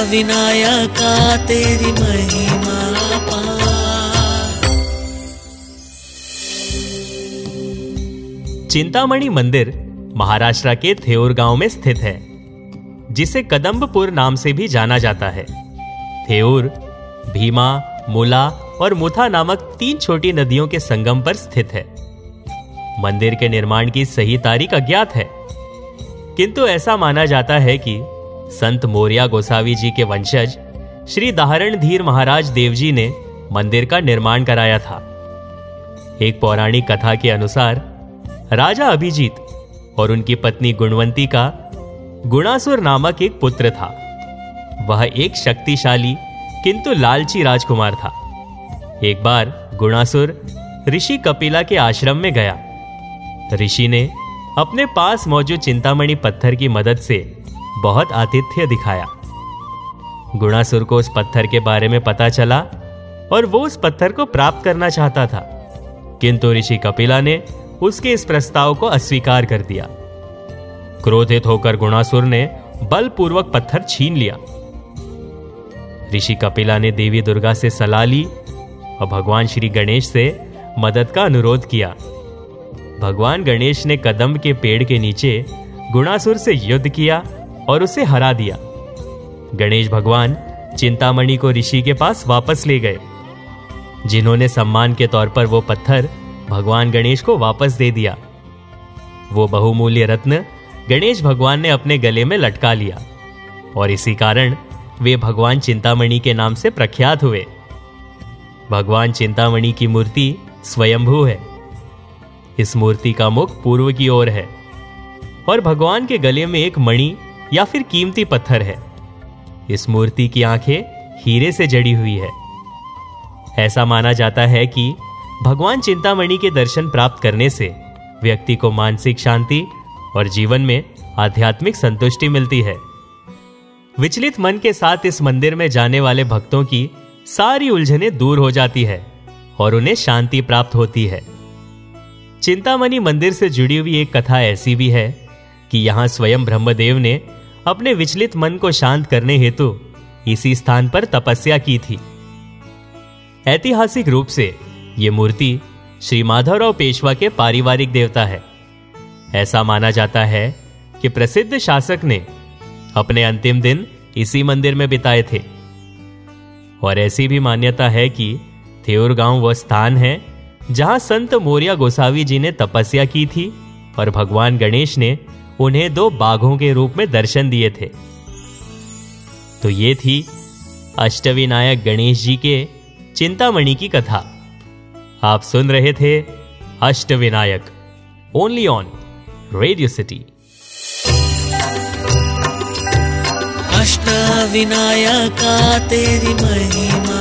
अष्टविनायका तेरी महिमा चिंतामणि मंदिर महाराष्ट्र के थेऊर गाँव में स्थित है, जिसे कदम्बपुर नाम से भी जाना जाता है। थेऊर, भीमा, मुला और मुथा नामक तीन छोटी नदियों के संगम पर स्थित है। मंदिर के निर्माण की सही तारीख अज्ञात है, किंतु ऐसा माना जाता है कि संत मोरिया गोसावी जी के वंशज श्री दाहरण धीर महाराज देवजी ने मंदिर का निर्माण कराया था। एक पौराणिक कथा के अनुसार राजा अभिजीत और उनकी पत्नी गुणवंती का गुणासुर नामक एक पुत्र था। वह एक शक्तिशाली, किंतु लालची राजकुमार था। एक बार गुणासुर ऋषि कपिला के आश्रम में गया। ऋषि ने अपने पास मौजूद चिंतामणि पत्थर की मदद से बहुत आतिथ्य दिखाया। गुणासुर को उस पत्थर के बारे में पता चला और वो उस पत्थर को प्राप्त करना चाहता था। किंतु ऋषि कपिला ने उसके इस प्रस्ताव को अस्वीकार कर दिया। क्रोधित होकर गुणासुर ने बलपूर्वक पत्थर छीन लिया। ऋषि कपिला ने देवी दुर्गा से सलाह ली और भगवान श्री गणेश से मदद का अनुरोध किया। भगवान गणेश ने कदम के पेड़ के नीचे गुणासुर से युद्ध किया और उसे हरा दिया। गणेश भगवान चिंतामणि को ऋषि के पास वापस ले गए। जिन्होंने सम्मान के तौर पर वो पत्थर भगवान गणेश को वापस दे दिया। वो बहुमूल्य रत्न गणेश भगवान ने अपने गले में लटका लिया और इसी कारण वे भगवान चिंतामणि के नाम से प्रख्यात हुए। भगवान चिंतामणि की मूर्ति स्वयंभू है। इस मूर्ति का मुख पूर्व की ओर है और भगवान के गले में एक मणि या फिर कीमती पत्थर है। इस मूर्ति की आँखें हीरे से जड़ी हुई है। ऐसा माना जाता है कि भगवान चिंतामणि के दर्शन प्राप्त करने से व्यक्ति को मानसिक शांति और जीवन में आध्यात्मिक संतुष्टि मिलती है। विचलित मन के साथ इस मंदिर में जाने वाले भक्तों की सारी उलझने दूर हो जाती है और उन्हें शांति प्राप्त होती है। चिंतामणि मंदिर से जुड़ी हुई एक कथा ऐसी भी है कि यहाँ स्वयं ब्रह्मदेव ने अपने विचलित मन को शांत करने हेतु इसी स्थान पर तपस्या की थी। ऐतिहासिक रूप से ये मूर्ति श्री माधवराव पेशवा के पारिवारिक देवता है। ऐसा माना जाता है कि प्रसिद्ध शासक ने अपने अंतिम दिन इसी मंदिर में बिताए थे। और ऐसी भी मान्यता है कि थेउर गाँव वह स्थान है जहाँ संत मोरिया गोसावी जी ने तपस्या की थी और भगवान गणेश ने उन्हें दो बाघों के रूप में दर्शन दिए थे। तो ये थी अष्टविनायक गणेश जी के चिंतामणि की कथा। आप सुन रहे थे Ashtavinayak only on radio city अष्टविनायका तेरी महिमा